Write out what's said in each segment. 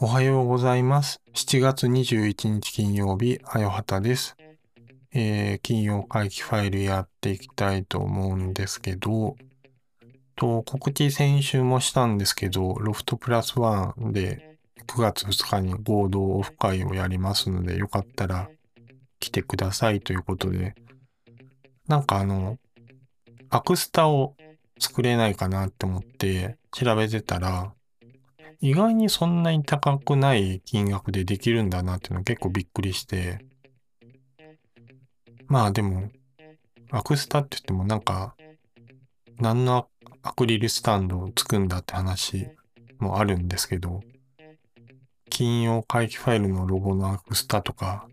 おはようございます。7月21日金曜日、あよはたです。えー金曜会期ファイルやっていきたいと思うんですけど、と告知先週もしたんですけど、ロフトプラスワンで9月2日に合同オフ会をやりますので、よかったら来てくださいということで、なんかあの、アクスタを作れないかなって思って調べてたら、意外にそんなに高くない金額でできるんだなっていうの結構びっくりして。まあでも、アクスタって言ってもなんか、何のアクリルスタンドをつくんだって話もあるんですけど、金曜回帰ファイルのロゴのアクスタとか、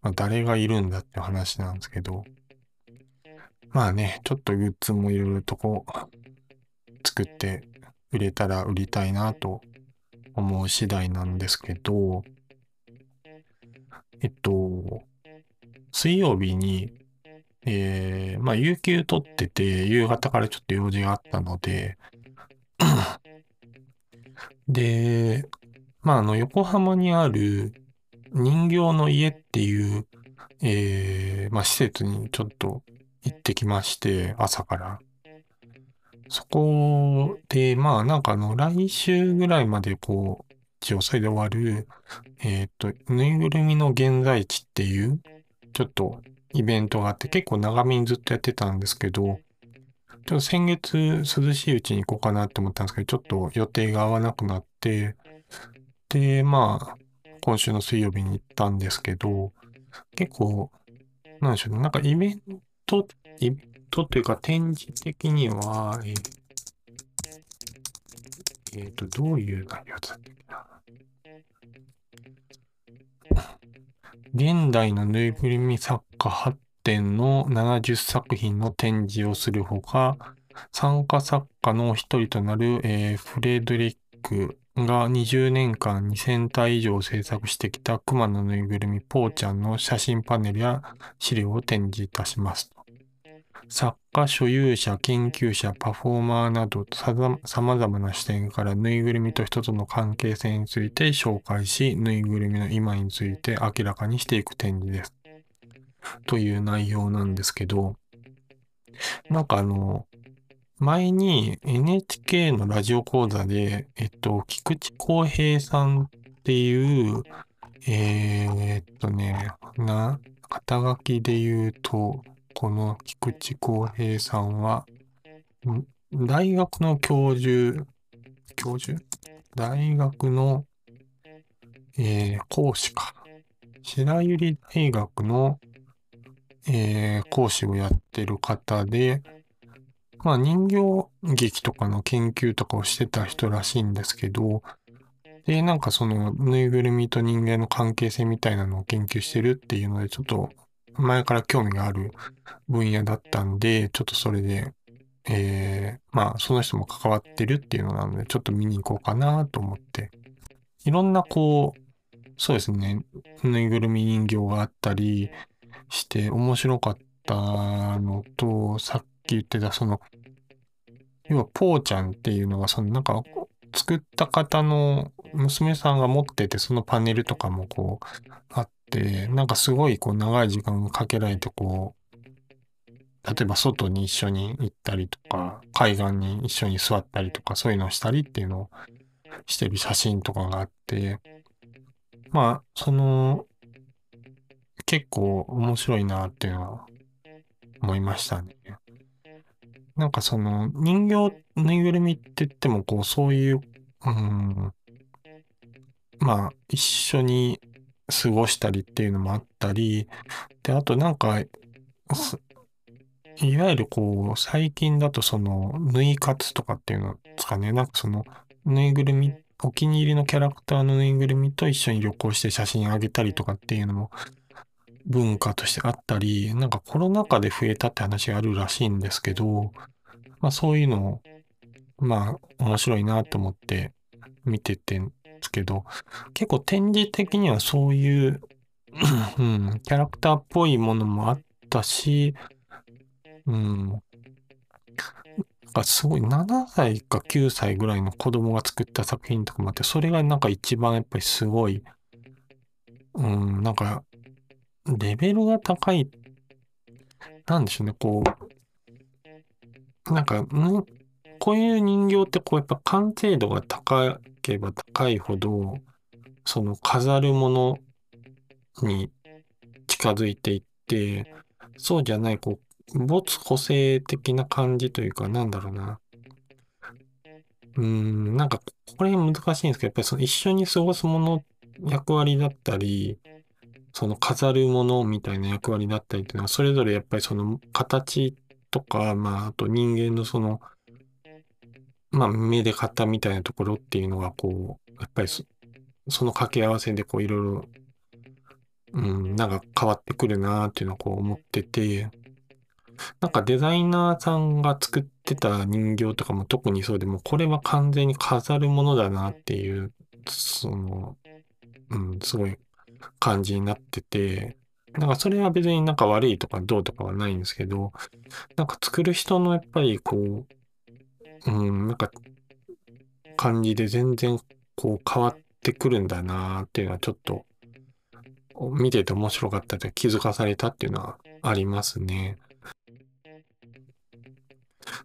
まあ、誰がいるんだって話なんですけど、まあね、ちょっとグッズもいろいろとこう、作って売れたら売りたいなと思う次第なんですけど、えっと、水曜日に、えー、まあ、有給取ってて、夕方からちょっと用事があったので、で、まあ、あの、横浜にある人形の家っていう、えー、まあ、施設にちょっと行ってきまして、朝から。そこで、まあなんかあの、来週ぐらいまでこう、一応それで終わる、えっ、と、ぬいぐるみの現在地っていう、ちょっとイベントがあって、結構長めにずっとやってたんですけど、ちょっと先月涼しいうちに行こうかなって思ったんですけど、ちょっと予定が合わなくなって、で、まあ、今週の水曜日に行ったんですけど、結構、なんでしょうね、なんかイベントト、イベントというか展示的には、えーえーと、どういう内容だっけな。現代のぬいぐるみ作家8点の70作品の展示をするほか、参加作家の一人となる、えーフレドリックが20年間2000体以上制作してきた熊のぬいぐるみポーちゃんの写真パネルや資料を展示いたします。作家、所有者、研究者、パフォーマーなどさざ様々な視点からぬいぐるみと人との関係性について紹介し、ぬいぐるみの今について明らかにしていく展示です。という内容なんですけど、なんかあの、前に NHK のラジオ講座で、えっと、菊池康平さんっていう、えーっとね、な、肩書きで言うと、この菊池康平さんは、大学の教授、教授？大学の、えー講師か。白百合大学の、えー講師をやってる方で、まあ人形劇とかの研究とかをしてた人らしいんですけど、で、なんかそのぬいぐるみと人間の関係性みたいなのを研究してるっていうので、ちょっと前から興味がある分野だったんで、ちょっとそれで、えー、まあその人も関わってるっていうのなので、ちょっと見に行こうかなと思って。いろんなこう、そうですね、ぬいぐるみ人形があったりして面白かったのと、さっき言ってたその、要はポーちゃんっていうのが、そのなんか作った方の娘さんが持ってて、そのパネルとかもこうあって、なんかすごいこう長い時間かけられてこう、例えば外に一緒に行ったりとか、海岸に一緒に座ったりとか、そういうのをしたりっていうのをしてる写真とかがあって、まあ、その、結構面白いなっていうのは思いましたね。なんかその人形ぬいぐるみって言ってもこうそういう、うん、まあ一緒に過ごしたりっていうのもあったり、で、あとなんか、いわゆるこう最近だとその縫い活とかっていうのですかね、なんかそのぬいぐるみ、お気に入りのキャラクターのぬいぐるみと一緒に旅行して写真あげたりとかっていうのも文化としてあったり、なんかコロナ禍で増えたって話があるらしいんですけど、まあそういうのを、まあ面白いなと思って見ててですけど、結構展示的にはそういう、うん、キャラクターっぽいものもあったし、うん、かすごい7歳か9歳ぐらいの子供が作った作品とかもあって、それがなんか一番やっぱりすごい、うん、なんか、レベルが高い、なんでしょうね、こう、なんか、こういう人形ってこうやっぱ完成度が高ければ高いほど、その飾るものに近づいていって、そうじゃない、こう、没個性的な感じというか、なんだろうな。うん、なんか、これ難しいんですけど、やっぱりその一緒に過ごすもの役割だったり、その飾るものみたいな役割だったりっていうのは、それぞれやっぱりその形とか、まあ、あと人間のその、まあ、目で型みたいなところっていうのが、こう、やっぱりその掛け合わせで、こう、いろいろうん、なんか変わってくるなーっていうのをこう思ってて、なんかデザイナーさんが作ってた人形とかも特にそうでも、これは完全に飾るものだなっていう、その、うん、すごい感じになってて、なんかそれは別になんか悪いとかどうとかはないんですけど、なんか作る人のやっぱりこう、うん、なんか感じで全然こう変わってくるんだなっていうのはちょっと見てて面白かったで気づかされたっていうのはありますね。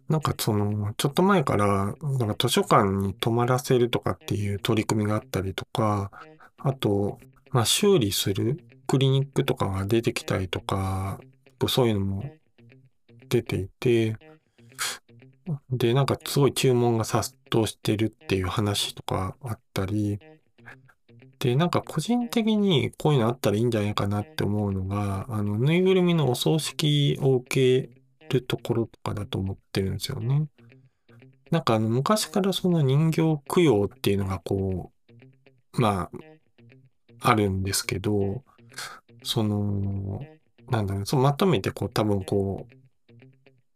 なんかその、ちょっと前から、なんか図書館に泊まらせるとかっていう取り組みがあったりとか、あと、まあ修理するクリニックとかが出てきたりとか、そういうのも出ていて、で、なんかすごい注文が殺到してるっていう話とかあったり、で、なんか個人的にこういうのあったらいいんじゃないかなって思うのが、あの、ぬいぐるみのお葬式を受けるところとかだと思ってるんですよね。なんかあの、昔からその人形供養っていうのがこう、まあ、あるんですけど、その、なんだろう、そのまとめてこう多分こ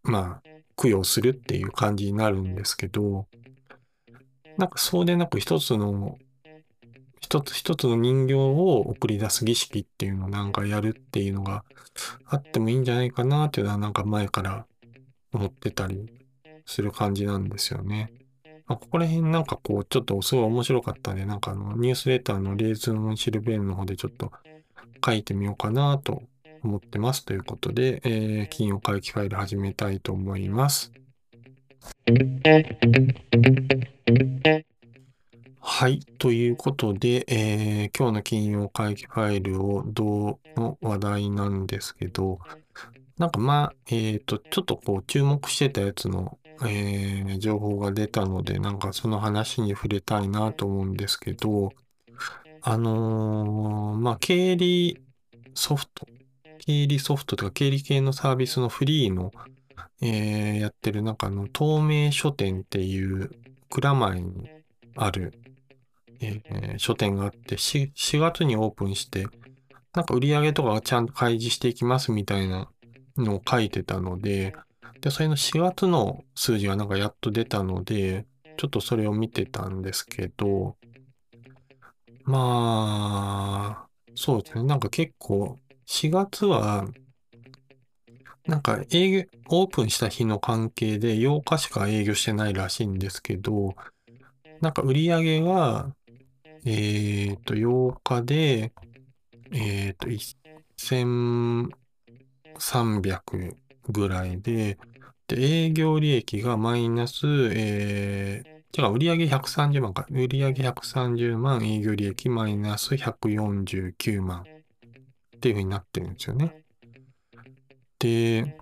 う、まあ、供養するっていう感じになるんですけど、なんかそうでなく一つの一つ一つの人形を送り出す儀式っていうのをなんかやるっていうのがあってもいいんじゃないかなっていうのはなんか前から思ってたりする感じなんですよね。まあ、ここら辺なんかこうちょっとすごい面白かったんでなんかあのニュースレターのレーズンシルベールの方でちょっと書いてみようかなと思ってますということで、えー、金曜回帰ファイル始めたいと思います。はい。ということで、えー、今日の金曜会議ファイルをどうの話題なんですけど、なんかまあ、えっ、ー、と、ちょっとこう注目してたやつの、えー、情報が出たので、なんかその話に触れたいなと思うんですけど、あのー、まあ、経理ソフト、経理ソフトとか経理系のサービスのフリーの、えー、やってる中の透明書店っていう蔵前にあるえー、書店があって4、4月にオープンして、なんか売り上げとかがちゃんと開示していきますみたいなのを書いてたので、で、それの4月の数字がなんかやっと出たので、ちょっとそれを見てたんですけど、まあ、そうですね。なんか結構、4月は、なんか営業、オープンした日の関係で8日しか営業してないらしいんですけど、なんか売り上げがえっ、ー、と、8日で、えっ、ー、と、1300ぐらいで、で、営業利益がマイナス、えー、違う、売上130万か。売上130万、営業利益マイナス149万っていうふうになってるんですよね。で、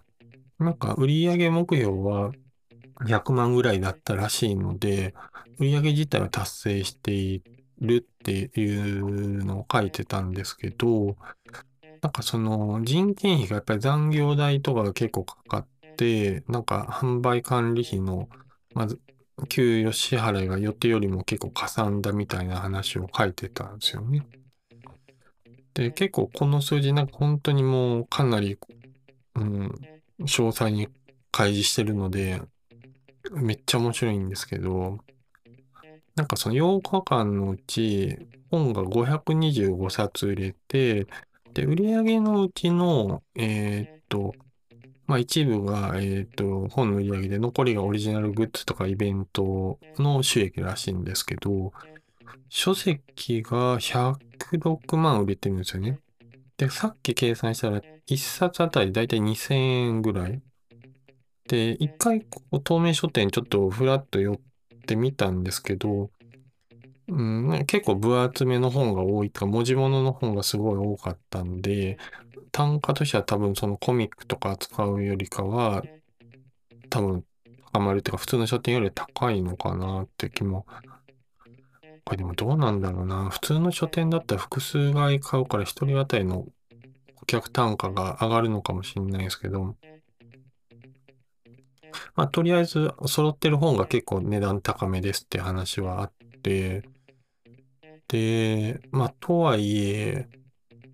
なんか売上目標は100万ぐらいだったらしいので、売上自体は達成しているっていうのを書いてたんですけど、なんかその人件費がやっぱり残業代とかが結構かかって、なんか販売管理費の、まず、給与支払いが予定よりも結構かさんだみたいな話を書いてたんですよね。で、結構この数字なんか本当にもうかなり、うん、詳細に開示してるので、めっちゃ面白いんですけど、なんかその8日間のうち、本が525冊売れて、で、売り上げのうちの、えー、っと、まあ一部が、えっ、と、本の売り上げで残りがオリジナルグッズとかイベントの収益らしいんですけど、書籍が106万売れてるんですよね。で、さっき計算したら1冊あたりだいたい2000円ぐらい。で、一回こう透明書店ちょっとフラッと寄ってみたんですけど、うん、結構分厚めの本が多いとか、文字物の本がすごい多かったんで、単価としては多分そのコミックとか扱うよりかは、多分高まるっていうか、普通の書店より高いのかなって気も。これでもどうなんだろうな。普通の書店だったら複数買買うから一人当たりの顧客単価が上がるのかもしれないですけど、まあ、とりあえず揃ってる本が結構値段高めですって話はあって、で、まあ、とはいえ、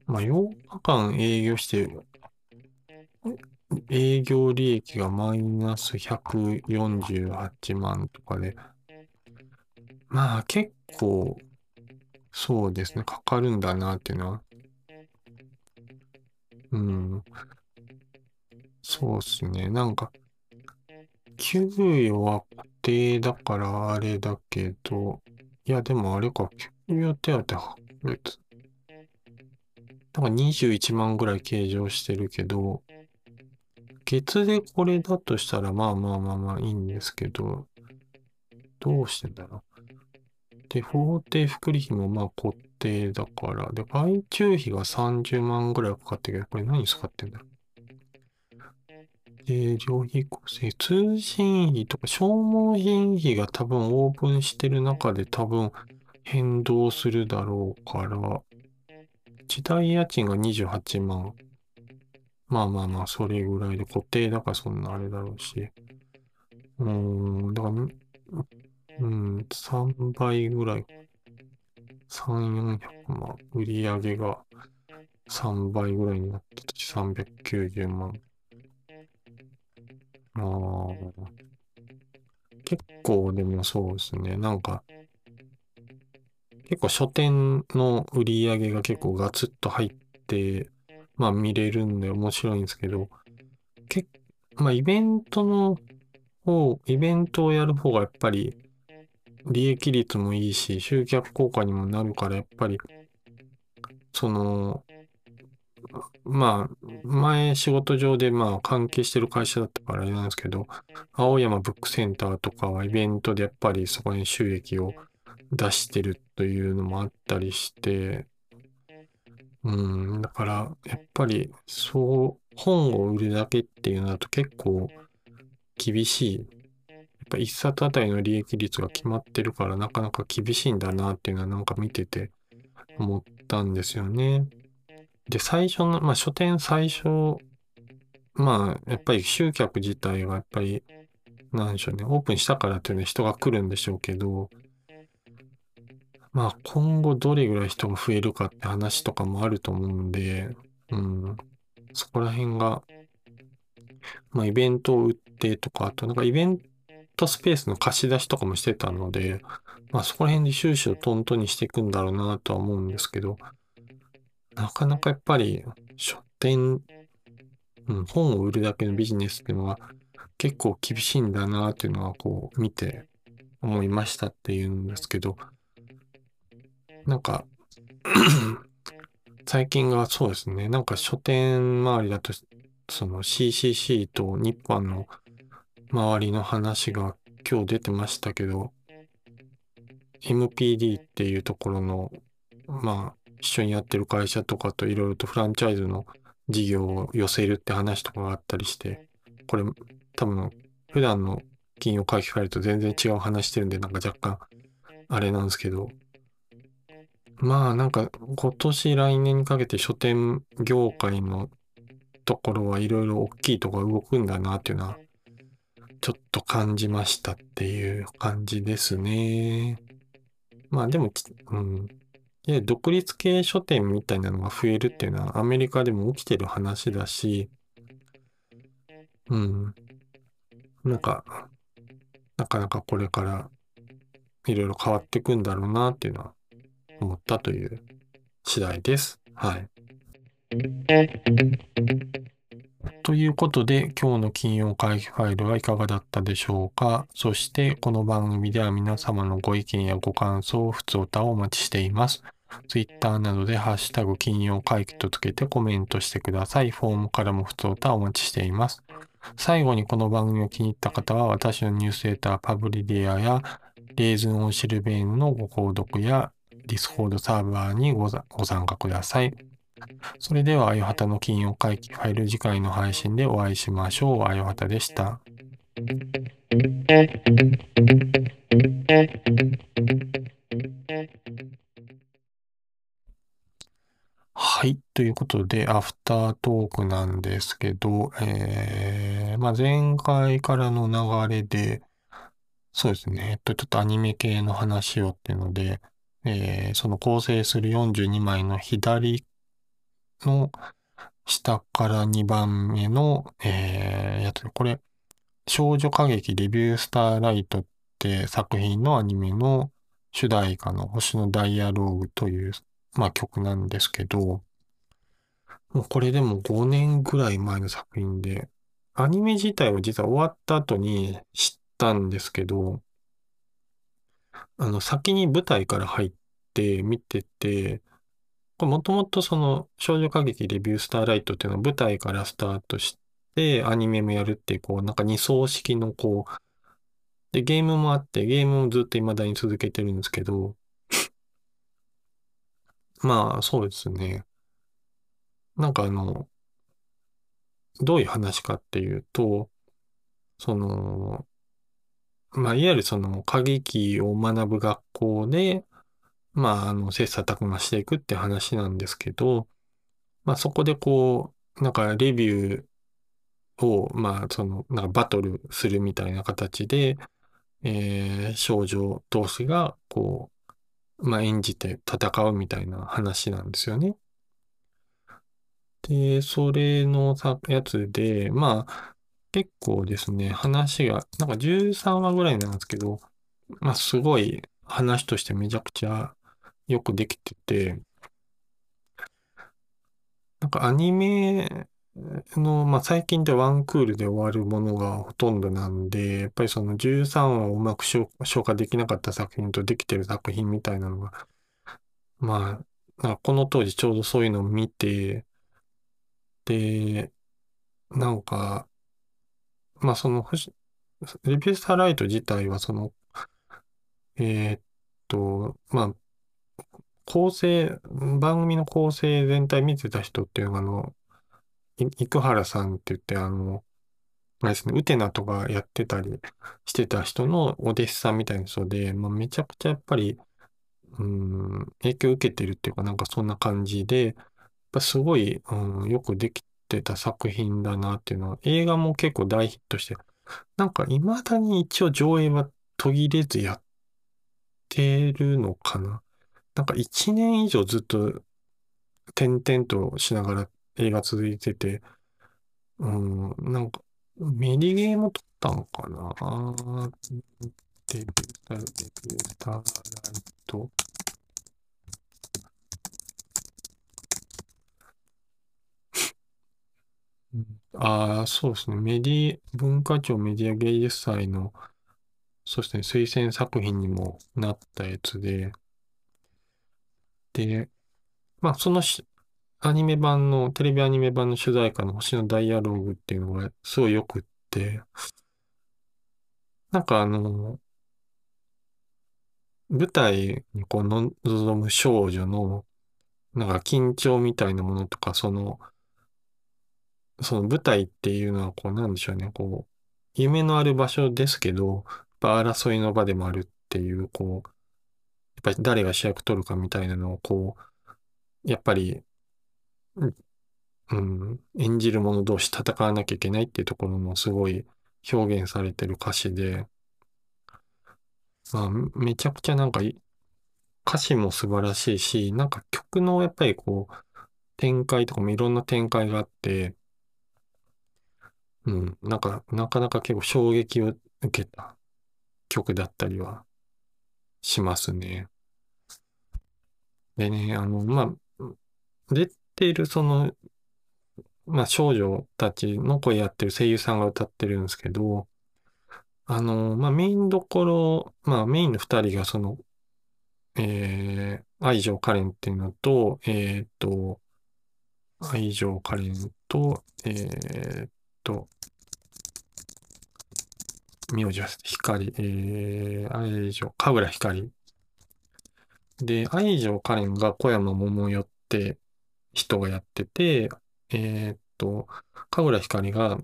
まあ、8日間営業して、営業利益がマイナス148万とかで、まあ結構、そうですね、かかるんだなっていうのは。うん。そうですね、なんか、給与は固定だからあれだけど、いや、でもあれか、給与手当は別。なんか21万ぐらい計上してるけど、月でこれだとしたら、まあまあまあまあいいんですけど、どうしてんだろう。で、法定福利費もまあ固定だから、で、外注費が30万ぐらいかかってるけど、これ何使ってんだろう？で、料費構成、通信費とか消耗品費が多分オープンしてる中で多分変動するだろうから、時代家賃が28万。まあまあまあ、それぐらいで固定だからそんなあれだろうし。うーん、だから、うん、3倍ぐらい。3、400万。売り上げが3倍ぐらいになったとし390万。ああ。結構でもそうですね。なんか、結構書店の売り上げが結構ガツッと入って、まあ見れるんで面白いんですけど、けまあイベントの方、イベントをやる方がやっぱり利益率もいいし、集客効果にもなるからやっぱり、その、まあ、前仕事上でまあ関係してる会社だったからあれなんですけど、青山ブックセンターとかはイベントでやっぱりそこに収益を出してるというのもあったりして、うん、だから、やっぱり、そう、本を売るだけっていうのだと結構厳しい。ぱ一冊あたりの利益率が決まってるからなかなか厳しいんだなっていうのはなんか見てて思ったんですよね。で、最初の、まあ書店最初、まあやっぱり集客自体がやっぱり、なんでしょうね、オープンしたからっていうのは人が来るんでしょうけど、まあ今後どれぐらい人が増えるかって話とかもあると思うんで、うん、そこら辺が、まあイベントを売ってとか、あとなんかイベントスペースの貸し出しとかもしてたので、まあそこら辺で収支をトントンにしていくんだろうなとは思うんですけど、なかなかやっぱり書店、うん、本を売るだけのビジネスっていうのは結構厳しいんだなっていうのはこう見て思いましたっていうんですけど、なんか 最近がそうですね、なんか書店周りだと、その CCC と日版の周りの話が今日出てましたけど、MPD っていうところの、まあ、一緒にやってる会社とかといろいろとフランチャイズの事業を寄せるって話とかがあったりして、これ多分普段の金融書き換えると全然違う話してるんで、なんか若干あれなんですけど、まあなんか今年来年にかけて書店業界のところはいろいろ大きいところ動くんだなっていうのはちょっと感じましたっていう感じですね。まあでも、うん。いや、独立系書店みたいなのが増えるっていうのはアメリカでも起きてる話だし、うん。なんか、なかなかこれからいろいろ変わっていくんだろうなっていうのは思ったという次第です。はい。ということで、今日の金曜会議ファイルはいかがだったでしょうかそして、この番組では皆様のご意見やご感想、ふつおたをお待ちしています。Twitter などでハッシュタグ金曜会議とつけてコメントしてください。フォームからもふつおたお待ちしています。最後にこの番組を気に入った方は、私のニュースレター Publidia やレーズンオンシルベーヌのご購読や Discord サーバーにご参加ください。それでは、あよはたの金曜会期ファイル次回の配信でお会いしましょう。あよはたでした。はい。ということで、アフタートークなんですけど、えー、まあ、前回からの流れで、そうですね。えっと、ちょっとアニメ系の話をっていうので、えー、その構成する42枚の左の下から2番目の、えー、やつ。これ、少女歌劇デビュースターライトって作品のアニメの主題歌の星のダイアローグという、まあ、曲なんですけど、もうこれでも5年ぐらい前の作品で、アニメ自体は実は終わった後に知ったんですけど、あの、先に舞台から入って見てて、これもともとその少女歌劇レビュースターライトっていうのは舞台からスタートして、アニメもやるっていう、こう、なんか二層式のこう、で、ゲームもあって、ゲームもずっと未だに続けてるんですけど、まあ、そうですね。なんかあの、どういう話かっていうと、その、まあ、いわゆるその歌劇を学ぶ学校で、まあ、あの、切磋琢磨していくって話なんですけど、まあ、そこでこう、なんかレビューを、まあ、その、なんかバトルするみたいな形で、えー、少女同士が、こう、まあ、演じて戦うみたいな話なんですよね。で、それのさやつで、まあ、結構ですね、話が、なんか13話ぐらいなんですけど、まあ、すごい話としてめちゃくちゃよくできてて、なんかアニメの、まあ、最近でワンクールで終わるものがほとんどなんで、やっぱりその13話をうまく消化できなかった作品とできてる作品みたいなのが、まあ、なんかこの当時ちょうどそういうのを見て、で、なんか、まあその、レビュースターライト自体はその、えーっと、まあ、構成、番組の構成全体見てた人っていうのが、あの、生原さんって言って、あの、あれですね、ウテナとかやってたりしてた人のお弟子さんみたいな人で、まあ、めちゃくちゃやっぱり、うん、影響を受けてるっていうか、なんかそんな感じで、やっぱすごい、うん、よくできてた作品だなっていうのは、映画も結構大ヒットして、なんか未だに一応上映は途切れずやってるのかな。なんか一年以上ずっと点々としながら映画続いてて、うん、なんか、メディゲーも撮ったのかなデビュータ、デビュタライト。ああ、そうですね。メディ、文化庁メディア芸術祭の、そうですね、推薦作品にもなったやつで、で、まあ、そのしアニメ版の、テレビアニメ版の主題歌の星のダイアローグっていうのがすごい良くって、なんかあの、舞台にこう望む少女の、なんか緊張みたいなものとか、その、その舞台っていうのはこうなんでしょうね、こう、夢のある場所ですけど、争いの場でもあるっていう、こう、ぱり誰が主役取るかみたいなのをこう、やっぱり、うん、演じる者同士戦わなきゃいけないっていうところもすごい表現されてる歌詞で、まあ、めちゃくちゃなんか歌詞も素晴らしいし、なんか曲のやっぱりこう、展開とかもいろんな展開があって、うん、なんか、なかなか結構衝撃を受けた曲だったりはしますね。でね、あの、まあ、出ているそのまあ、少女たちの声やってる声優さんが歌ってるんですけど、あの、まあ、メインどころ、まあ、メインの二人がその、えー、愛情カレンっていうのと、えーっと、愛情カレンと、えーっと、名字は光、えー、愛情、神楽光。で、愛情カレンが小山桃代って人がやってて、えーっと、神楽光が、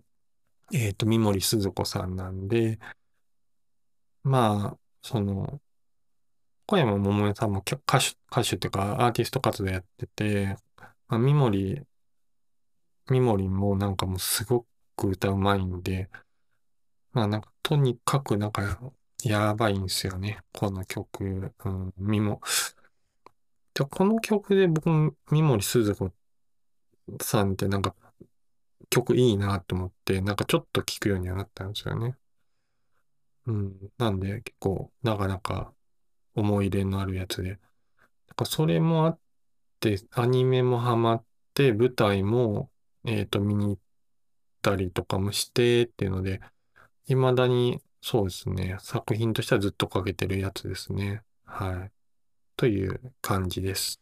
えーっと、三森鈴子さんなんで、まあ、その、小山桃代さんも歌手、歌手っていうかアーティスト活動やってて、まあ、三森、三森もなんかもうすごく歌うまいんで、まあなんかとにかくなんかやばいんですよね。この曲。うん、みも。で、この曲で僕、三森鈴子さんってなんか曲いいなと思って、なんかちょっと聴くようにはなったんですよね。うん。なんで結構なかなか思い入れのあるやつで。なんかそれもあって、アニメもハマって、舞台も、えっと、見に行ったりとかもしてっていうので、未だにそうですね、作品としてはずっとかけてるやつですね。はい。という感じです。